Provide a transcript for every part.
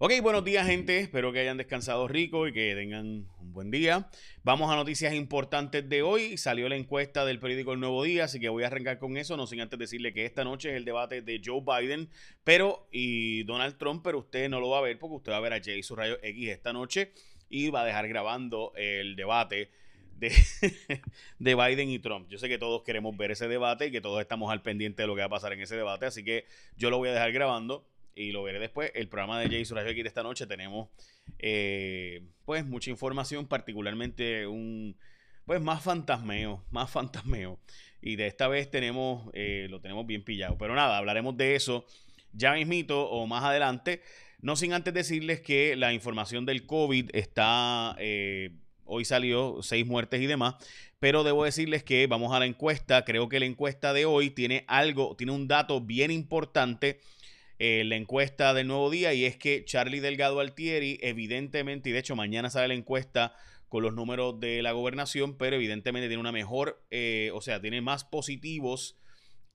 Ok, buenos días gente, espero que hayan descansado rico y que tengan un buen día. Vamos a noticias importantes de hoy. Salió la encuesta del periódico El Nuevo Día, así que voy a arrancar con eso, no sin antes decirle que esta noche es el debate de Joe Biden pero y Donald Trump, pero usted no lo va a ver porque usted va a ver a Jay Rayo X esta noche y va a dejar grabando el debate de, de, Biden y Trump. Yo sé que todos queremos ver ese debate y que todos estamos al pendiente de lo que va a pasar en ese debate, así que yo lo voy a dejar grabando y lo veré después. El programa de Jay Surajo aquí de esta noche tenemos eh, pues mucha información, particularmente un pues más fantasmeo, más fantasmeo. Y de esta vez tenemos, eh, lo tenemos bien pillado. Pero nada, hablaremos de eso ya mismito o más adelante. No sin antes decirles que la información del COVID está, eh, hoy salió seis muertes y demás, pero debo decirles que vamos a la encuesta. Creo que la encuesta de hoy tiene algo, tiene un dato bien importante eh, la encuesta del nuevo día y es que Charlie Delgado Altieri, evidentemente, y de hecho mañana sale la encuesta con los números de la gobernación, pero evidentemente tiene una mejor, eh, o sea, tiene más positivos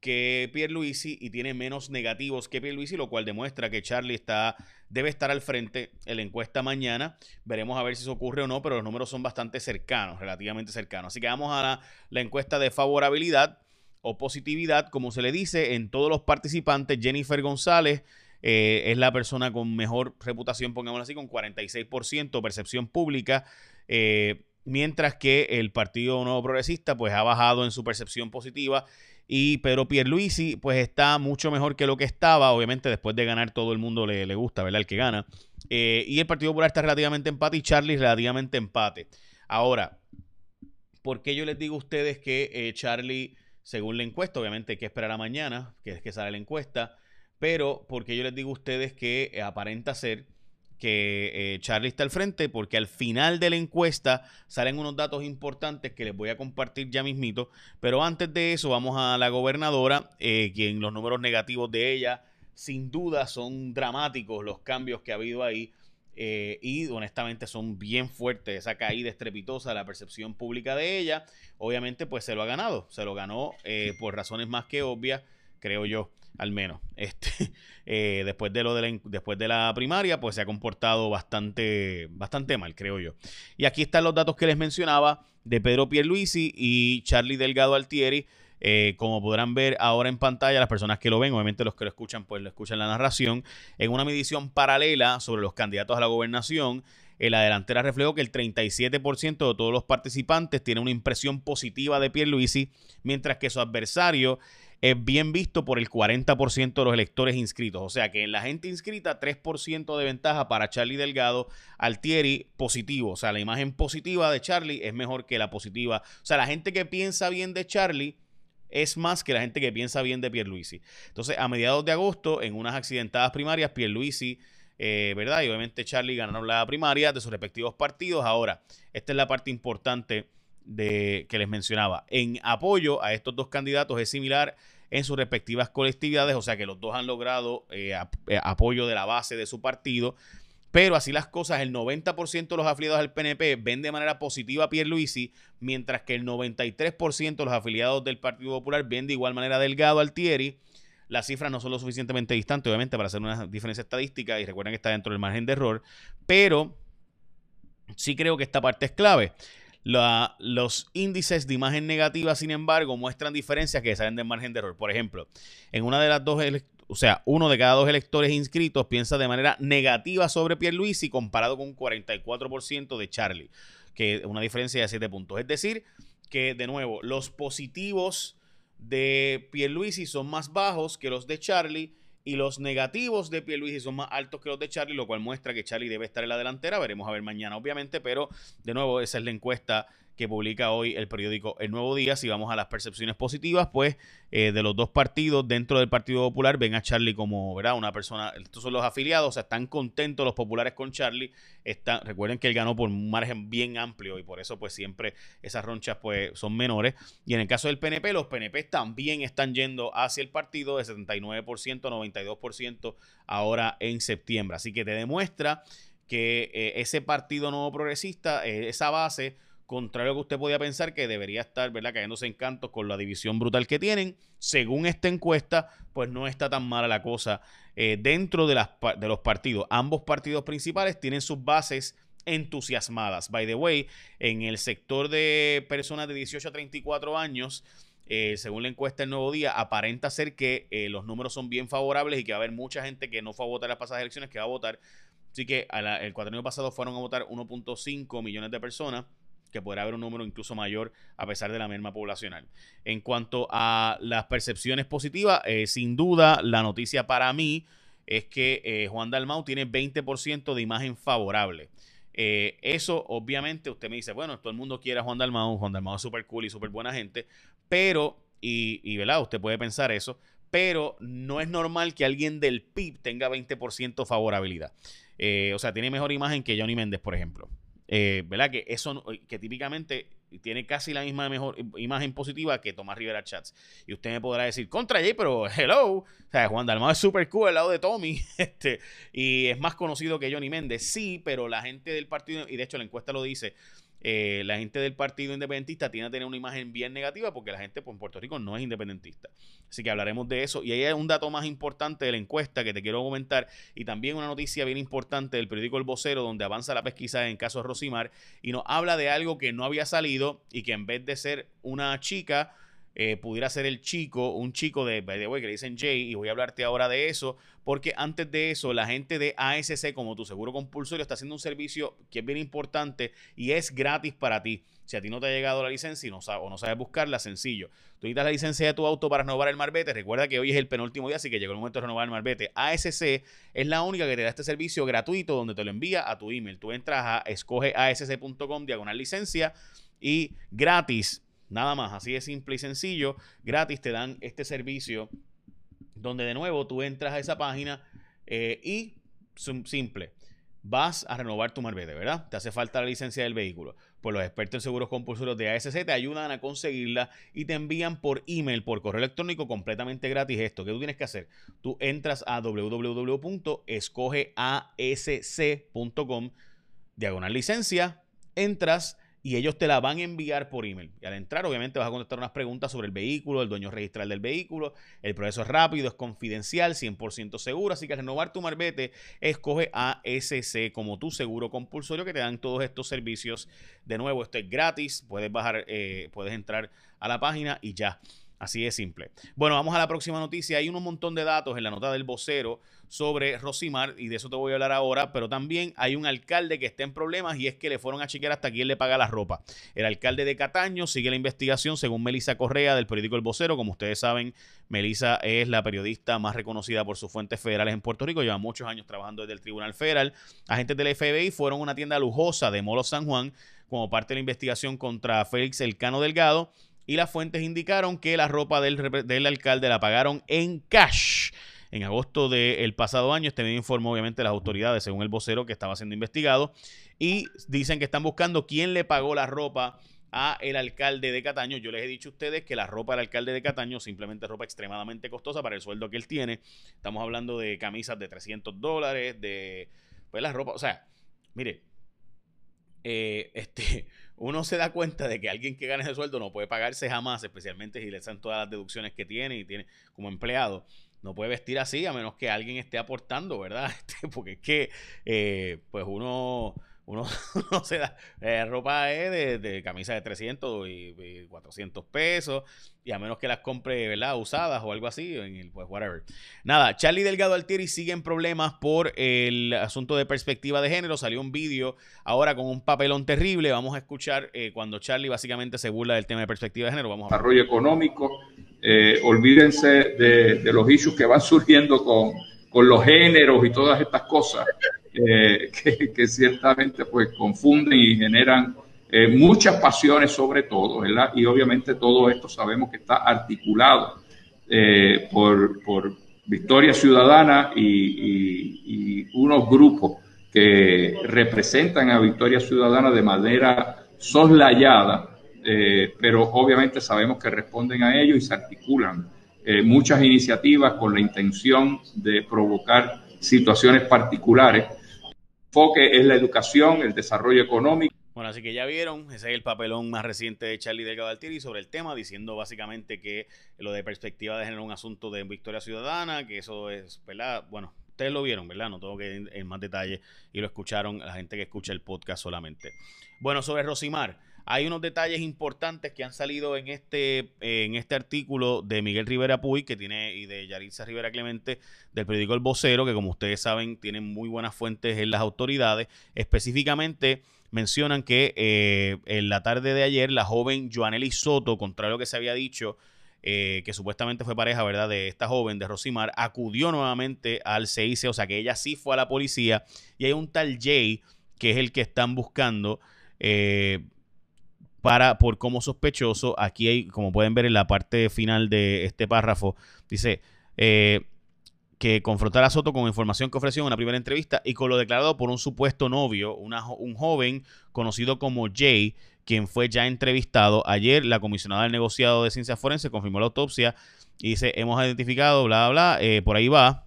que Pierluisi y tiene menos negativos que Pierluisi, lo cual demuestra que Charlie está, debe estar al frente en la encuesta mañana. Veremos a ver si eso ocurre o no, pero los números son bastante cercanos, relativamente cercanos. Así que vamos a la encuesta de favorabilidad o positividad, como se le dice en todos los participantes. Jennifer González eh, es la persona con mejor reputación, pongámoslo así, con 46% percepción pública. Eh, mientras que el Partido Nuevo Progresista pues ha bajado en su percepción positiva y Pedro Pierluisi pues está mucho mejor que lo que estaba, obviamente después de ganar todo el mundo le, le gusta, ¿verdad? El que gana. Eh, y el Partido Popular está relativamente empate y Charlie relativamente empate. Ahora, ¿por qué yo les digo a ustedes que Charlie según la encuesta. Obviamente hay que esperar a mañana, que es que sale la encuesta. Pero porque yo les digo a ustedes que eh, aparenta ser que eh, Charlie está al frente, porque al final de la encuesta salen unos datos importantes que les voy a compartir ya mismito. Pero antes de eso, vamos a la gobernadora, eh, quien los números negativos de ella, sin duda, son dramáticos los cambios que ha habido ahí. Eh, y honestamente son bien fuertes esa caída estrepitosa de la percepción pública de ella. Obviamente, pues se lo ha ganado. Se lo ganó eh, por razones más que obvias, creo yo, al menos. Este, eh, después, de lo de la, después de la primaria, pues se ha comportado bastante, bastante mal, creo yo. Y aquí están los datos que les mencionaba de Pedro Pierluisi y Charlie Delgado Altieri. Eh, como podrán ver ahora en pantalla, las personas que lo ven, obviamente los que lo escuchan, pues lo escuchan la narración, en una medición paralela sobre los candidatos a la gobernación. En la delantera reflejó que el 37% de todos los participantes tiene una impresión positiva de Pierluisi, mientras que su adversario es bien visto por el 40% de los electores inscritos. O sea que en la gente inscrita, 3% de ventaja para Charlie Delgado, Altieri positivo. O sea, la imagen positiva de Charlie es mejor que la positiva. O sea, la gente que piensa bien de Charlie es más que la gente que piensa bien de Pierluisi. Entonces, a mediados de agosto, en unas accidentadas primarias, Pierluisi, eh, ¿verdad? Y obviamente Charlie ganaron la primaria de sus respectivos partidos. Ahora, esta es la parte importante de, que les mencionaba. En apoyo a estos dos candidatos es similar en sus respectivas colectividades, o sea que los dos han logrado eh, eh, apoyo de la base de su partido. Pero así las cosas, el 90% de los afiliados al PNP ven de manera positiva a Pierluisi, mientras que el 93% de los afiliados del Partido Popular ven de igual manera Delgado Altieri. Las cifras no son lo suficientemente distantes, obviamente, para hacer una diferencia estadística, y recuerden que está dentro del margen de error, pero sí creo que esta parte es clave. los índices de imagen negativa, sin embargo, muestran diferencias que salen del margen de error. Por ejemplo, en una de las dos o sea, uno de cada dos electores inscritos piensa de manera negativa sobre Pierluisi comparado con un 44% de Charlie, que es una diferencia de 7 puntos. Es decir, que de nuevo, los positivos de Pierluisi son más bajos que los de Charlie y los negativos de Pierluisi son más altos que los de Charlie, lo cual muestra que Charlie debe estar en la delantera. Veremos a ver mañana, obviamente, pero de nuevo, esa es la encuesta que publica hoy el periódico El Nuevo Día. Si vamos a las percepciones positivas, pues eh, de los dos partidos dentro del Partido Popular ven a Charlie como ¿verdad? una persona, estos son los afiliados, o sea, están contentos los populares con Charlie. Están, recuerden que él ganó por un margen bien amplio y por eso pues siempre esas ronchas pues son menores. Y en el caso del PNP, los PNP también están yendo hacia el partido de 79%, 92% ahora en septiembre. Así que te demuestra que eh, ese partido nuevo progresista, eh, esa base, contrario a lo que usted podía pensar, que debería estar, ¿verdad?, cayéndose en cantos con la división brutal que tienen. Según esta encuesta, pues no está tan mala la cosa eh, dentro de, las, los partidos. Ambos partidos principales tienen sus bases entusiasmadas. By the way, en el sector de personas de 18 a 34 años, eh, según la encuesta del Nuevo Día, aparenta ser que eh, los números son bien favorables y que va a haber mucha gente que no fue a votar las pasadas elecciones que va a votar. Así que el cuatrienio pasado fueron a votar 1.5 millones de personas que podrá haber un número incluso mayor a pesar de la merma poblacional. En cuanto a las percepciones positivas, eh, sin duda la noticia para mí es que Juan Dalmau tiene 20% de imagen favorable. Eh, eso, obviamente, usted me dice, bueno, todo el mundo quiere a Juan Dalmau, Juan Dalmau es súper cool y súper buena gente, pero, y, y ¿verdad? Usted puede pensar eso, pero no es normal que alguien del PIB tenga 20% favorabilidad. Eh, o sea, tiene mejor imagen que Johnny Méndez, por ejemplo. Eh, ¿Verdad? Que eso, que típicamente tiene casi la misma mejor imagen positiva que Tomás Rivera Chats. Y usted me podrá decir, contra Jay, pero hello. O sea, Juan Dalmau es súper cool al lado de Tommy. Este, y es más conocido que Johnny Méndez. Sí, pero la gente del partido, y de hecho la encuesta lo dice, eh, la gente del Partido Independentista tiene a tener una imagen bien negativa porque la gente pues, en Puerto Rico no es independentista. Así que hablaremos de eso. Y ahí hay un dato más importante de la encuesta que te quiero comentar y también una noticia bien importante del periódico El Vocero donde avanza la pesquisa en caso de Rosimar y nos habla de algo que no había salido y que en vez de ser una chica eh, pudiera ser el chico, un chico de, by que le dicen Jay, y voy a hablarte ahora de eso, porque antes de eso, la gente de ASC, como tu seguro compulsorio, está haciendo un servicio que es bien importante y es gratis para ti. Si a ti no te ha llegado la licencia y no sabes, o no sabes buscarla, sencillo. Tú necesitas la licencia de tu auto para renovar el marbete. Recuerda que hoy es el penúltimo día, así que llegó el momento de renovar el marbete. ASC es la única que te da este servicio gratuito donde te lo envía a tu email. Tú entras a escogeasc.com, diagonal licencia y gratis Nada más, así de simple y sencillo, gratis te dan este servicio donde de nuevo tú entras a esa página eh, y simple, vas a renovar tu marbete, ¿verdad? Te hace falta la licencia del vehículo. Pues los expertos en seguros compulsorios de ASC te ayudan a conseguirla y te envían por email, por correo electrónico completamente gratis esto. ¿Qué tú tienes que hacer? Tú entras a www.escogeasc.com, diagonal licencia, entras y ellos te la van a enviar por email. Y al entrar, obviamente, vas a contestar unas preguntas sobre el vehículo, el dueño registral del vehículo. El proceso es rápido, es confidencial, 100% seguro. Así que al renovar tu marbete, escoge ASC como tu seguro compulsorio que te dan todos estos servicios. De nuevo, esto es gratis. Puedes bajar, eh, puedes entrar a la página y ya. Así de simple. Bueno, vamos a la próxima noticia. Hay un montón de datos en la nota del vocero sobre Rosimar y de eso te voy a hablar ahora, pero también hay un alcalde que está en problemas y es que le fueron a chequear hasta quién le paga la ropa. El alcalde de Cataño sigue la investigación según Melisa Correa del periódico El Vocero. Como ustedes saben, Melisa es la periodista más reconocida por sus fuentes federales en Puerto Rico. Lleva muchos años trabajando desde el Tribunal Federal. Agentes del FBI fueron a una tienda lujosa de Molo San Juan como parte de la investigación contra Félix Elcano Delgado y las fuentes indicaron que la ropa del, alcalde la pagaron en cash. En agosto del pasado año, este medio informó obviamente a las autoridades, según el vocero que estaba siendo investigado, y dicen que están buscando quién le pagó la ropa a el alcalde de Cataño. Yo les he dicho a ustedes que la ropa del alcalde de Cataño simplemente ropa extremadamente costosa para el sueldo que él tiene. Estamos hablando de camisas de 300 dólares, de pues la ropa, o sea, mire, eh, este, uno se da cuenta de que alguien que gane ese sueldo no puede pagarse jamás, especialmente si le dan todas las deducciones que tiene y tiene como empleado. No puede vestir así a menos que alguien esté aportando, ¿verdad? Este, porque es que, eh, pues uno uno no se da eh, ropa de, de, camisa de 300 y, 400 pesos y a menos que las compre ¿verdad? usadas o algo así en el, pues whatever. Nada Charlie Delgado Altieri sigue en problemas por el asunto de perspectiva de género. Salió un vídeo ahora con un papelón terrible. Vamos a escuchar eh, cuando Charlie básicamente se burla del tema de perspectiva de género. Vamos a desarrollo económico eh, olvídense de, de, los issues que van surgiendo con, con los géneros y todas estas cosas eh, que, ciertamente pues confunden y generan eh, muchas pasiones sobre todo, ¿verdad? Y obviamente todo esto sabemos que está articulado eh, por, Victoria Ciudadana y, unos grupos que representan a Victoria Ciudadana de manera soslayada, pero obviamente sabemos que responden a ello y se articulan muchas iniciativas con la intención de provocar situaciones particulares enfoque es la educación, el desarrollo económico. Bueno, así que ya vieron, ese es el papelón más reciente de Charlie Delgado Altieri sobre el tema, diciendo básicamente que lo de perspectiva de género es un asunto de victoria ciudadana, que eso es, ¿verdad? Bueno, ustedes lo vieron, ¿verdad? No tengo que ir en más detalle y lo escucharon la gente que escucha el podcast solamente. Bueno, sobre Rosimar, hay unos detalles importantes que han salido en este, en este artículo de Miguel Rivera Puy, que tiene, y de Yaritza Rivera Clemente, del periódico El Vocero, que como ustedes saben, tienen muy buenas fuentes en las autoridades. Específicamente mencionan que eh, en la tarde de ayer la joven Joanely Soto, contrario a lo que se había dicho, eh, que supuestamente fue pareja, ¿verdad?, de esta joven, de Rosimar, acudió nuevamente al CIC, o sea que ella sí fue a la policía, y hay un tal Jay, que es el que están buscando, eh, para, por como sospechoso, aquí hay, como pueden ver en la parte final de este párrafo, dice, que confrontara a Soto con información que ofreció en una primera entrevista y con lo declarado por un supuesto novio, un joven conocido como Jay, quien fue ya entrevistado. Ayer la comisionada del negociado de ciencias forenses confirmó la autopsia y dice, hemos identificado, bla, bla, bla, eh, por ahí va.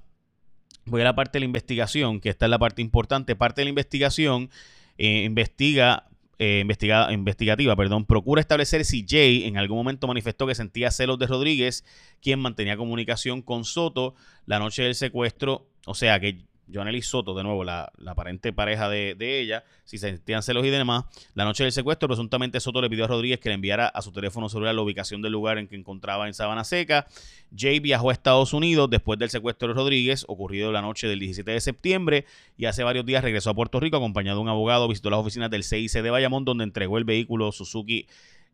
Voy a la parte de la investigación, que esta es la parte importante. Parte de la investigación eh, investiga eh, investigativa, perdón, procura establecer si Jay en algún momento manifestó que sentía celos de Rodríguez, quien mantenía comunicación con Soto la noche del secuestro. O sea que Joanely Soto, de nuevo, la, aparente pareja de, ella, si se sentían celos y demás, la noche del secuestro, presuntamente Soto le pidió a Rodríguez que le enviara a su teléfono celular la ubicación del lugar en que encontraba en Sabana Seca. Jay viajó a Estados Unidos después del secuestro de Rodríguez, ocurrido la noche del 17 de septiembre, y hace varios días regresó a Puerto Rico acompañado de un abogado, visitó las oficinas del CIC de Bayamón, donde entregó el vehículo Suzuki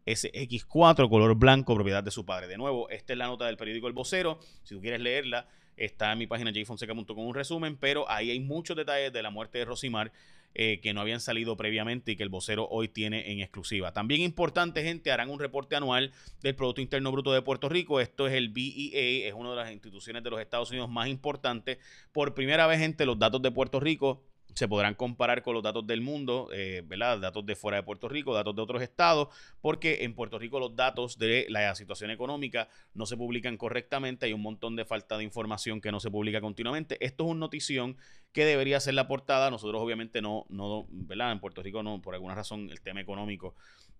SX4 color blanco, propiedad de su padre. De nuevo, esta es la nota del periódico El Vocero. Si tú quieres leerla, Está en mi página jfonseca.com un resumen, pero ahí hay muchos detalles de la muerte de Rosimar eh, que no habían salido previamente y que el vocero hoy tiene en exclusiva. También importante, gente, harán un reporte anual del Producto Interno Bruto de Puerto Rico. Esto es el BEA, es una de las instituciones de los Estados Unidos más importantes. Por primera vez, gente, los datos de Puerto Rico se podrán comparar con los datos del mundo, eh, ¿verdad? Datos de fuera de Puerto Rico, datos de otros estados, porque en Puerto Rico los datos de la situación económica no se publican correctamente, hay un montón de falta de información que no se publica continuamente. Esto es una notición que debería ser la portada, nosotros obviamente no, no ¿verdad? En Puerto Rico no, por alguna razón el tema económico,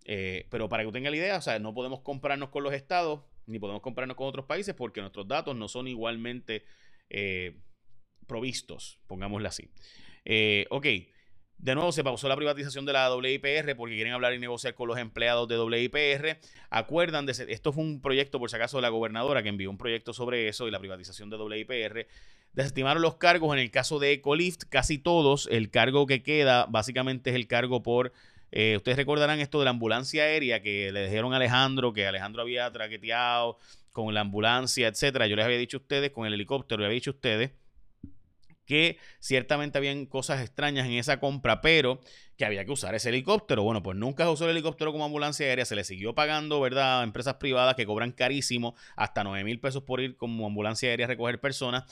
eh, pero para que usted tenga la idea, o sea, no podemos compararnos con los estados, ni podemos compararnos con otros países porque nuestros datos no son igualmente eh, provistos, pongámoslo así. Eh, ok, de nuevo se pausó la privatización de la WIPR porque quieren hablar y negociar con los empleados de WIPR. Acuerdan de esto fue un proyecto, por si acaso, de la gobernadora que envió un proyecto sobre eso y la privatización de WIPR. Desestimaron los cargos en el caso de Ecolift, casi todos. El cargo que queda básicamente es el cargo por eh, ustedes recordarán esto de la ambulancia aérea que le dijeron a Alejandro, que Alejandro había traqueteado con la ambulancia, etcétera. Yo les había dicho a ustedes, con el helicóptero, les había dicho a ustedes que ciertamente habían cosas extrañas en esa compra, pero que había que usar ese helicóptero. Bueno, pues nunca se usó el helicóptero como ambulancia aérea, se le siguió pagando, ¿verdad? A empresas privadas que cobran carísimo, hasta 9 mil pesos por ir como ambulancia aérea a recoger personas.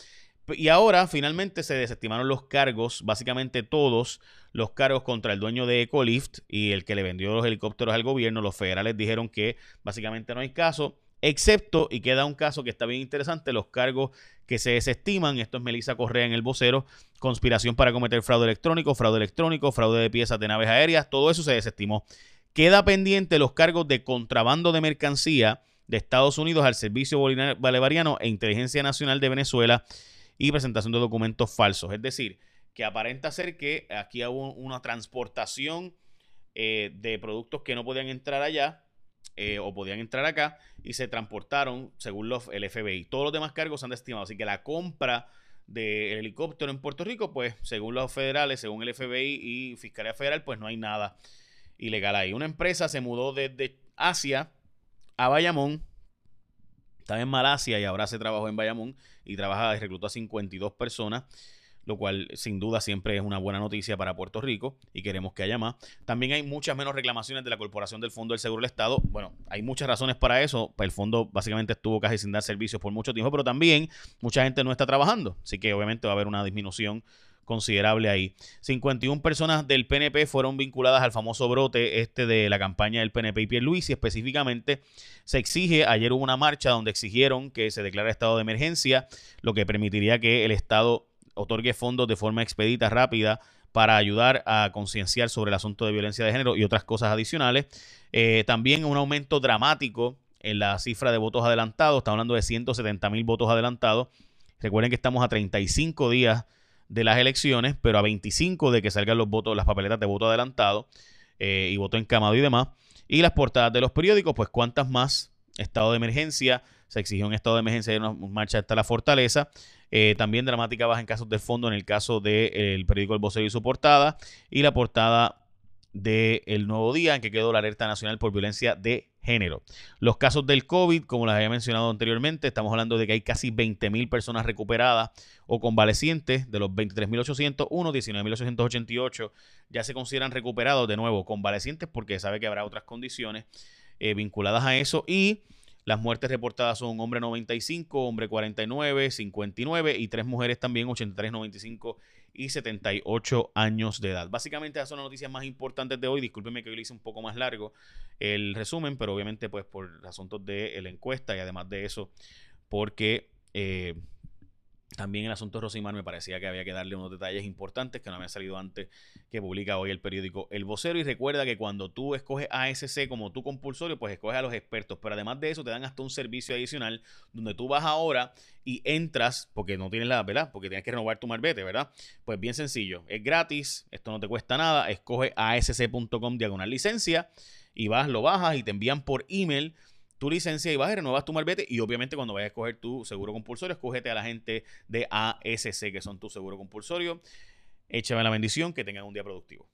Y ahora finalmente se desestimaron los cargos, básicamente todos los cargos contra el dueño de Ecolift y el que le vendió los helicópteros al gobierno. Los federales dijeron que básicamente no hay caso, excepto, y queda un caso que está bien interesante, los cargos que se desestiman, esto es Melissa Correa en el vocero, conspiración para cometer fraude electrónico, fraude electrónico, fraude de piezas de naves aéreas, todo eso se desestimó. Queda pendiente los cargos de contrabando de mercancía de Estados Unidos al Servicio Bolivariano e Inteligencia Nacional de Venezuela y presentación de documentos falsos. Es decir, que aparenta ser que aquí hubo una transportación eh, de productos que no podían entrar allá eh, o podían entrar acá y se transportaron según los, el FBI. Todos los demás cargos se han desestimado. Así que la compra del helicóptero en Puerto Rico, pues según los federales, según el FBI y Fiscalía Federal, pues no hay nada ilegal ahí. Una empresa se mudó desde Asia a Bayamón. Estaba en Malasia y ahora se trabajó en Bayamón y trabaja y reclutó a 52 personas lo cual sin duda siempre es una buena noticia para Puerto Rico y queremos que haya más. También hay muchas menos reclamaciones de la Corporación del Fondo del Seguro del Estado. Bueno, hay muchas razones para eso. El fondo básicamente estuvo casi sin dar servicios por mucho tiempo, pero también mucha gente no está trabajando, así que obviamente va a haber una disminución considerable ahí. 51 personas del PNP fueron vinculadas al famoso brote este de la campaña del PNP y Luis y específicamente se exige, ayer hubo una marcha donde exigieron que se declara estado de emergencia, lo que permitiría que el Estado otorgue fondos de forma expedita, rápida, para ayudar a concienciar sobre el asunto de violencia de género y otras cosas adicionales. Eh, también un aumento dramático en la cifra de votos adelantados. Estamos hablando de 170 mil votos adelantados. Recuerden que estamos a 35 días de las elecciones, pero a 25 de que salgan los votos, las papeletas de voto adelantado eh, y voto encamado y demás. Y las portadas de los periódicos, pues cuántas más estado de emergencia, se exigió un estado de emergencia y una marcha hasta la fortaleza. Eh, también dramática baja en casos de fondo en el caso del periódico El Vocero y su portada. Y la portada del El Nuevo Día, en que quedó la alerta nacional por violencia de género. Los casos del COVID, como les había mencionado anteriormente, estamos hablando de que hay casi 20.000 personas recuperadas o convalecientes, de los 23.801, 19.888 ya se consideran recuperados de nuevo, convalecientes, porque sabe que habrá otras condiciones eh, vinculadas a eso y las muertes reportadas son hombre 95, hombre 49, 59 y tres mujeres también 83, 95 y 78 años de edad. Básicamente esas son las noticias más importantes de hoy. Discúlpenme que hoy le hice un poco más largo el resumen, pero obviamente pues por asuntos de la encuesta y además de eso porque eh, también el asunto de Rosimar me parecía que había que darle unos detalles importantes que no habían salido antes que publica hoy el periódico El Vocero. Y recuerda que cuando tú escoges ASC como tu compulsorio, pues escoges a los expertos. Pero además de eso, te dan hasta un servicio adicional donde tú vas ahora y entras, porque no tienes la, ¿verdad? Porque tienes que renovar tu marbete, ¿verdad? Pues bien sencillo, es gratis, esto no te cuesta nada. Escoge asc.com diagonal licencia y vas, lo bajas y te envían por email tu licencia y vas y renuevas tu marbete. Y obviamente cuando vayas a escoger tu seguro compulsorio, escógete a la gente de ASC, que son tu seguro compulsorio. Échame la bendición, que tengan un día productivo.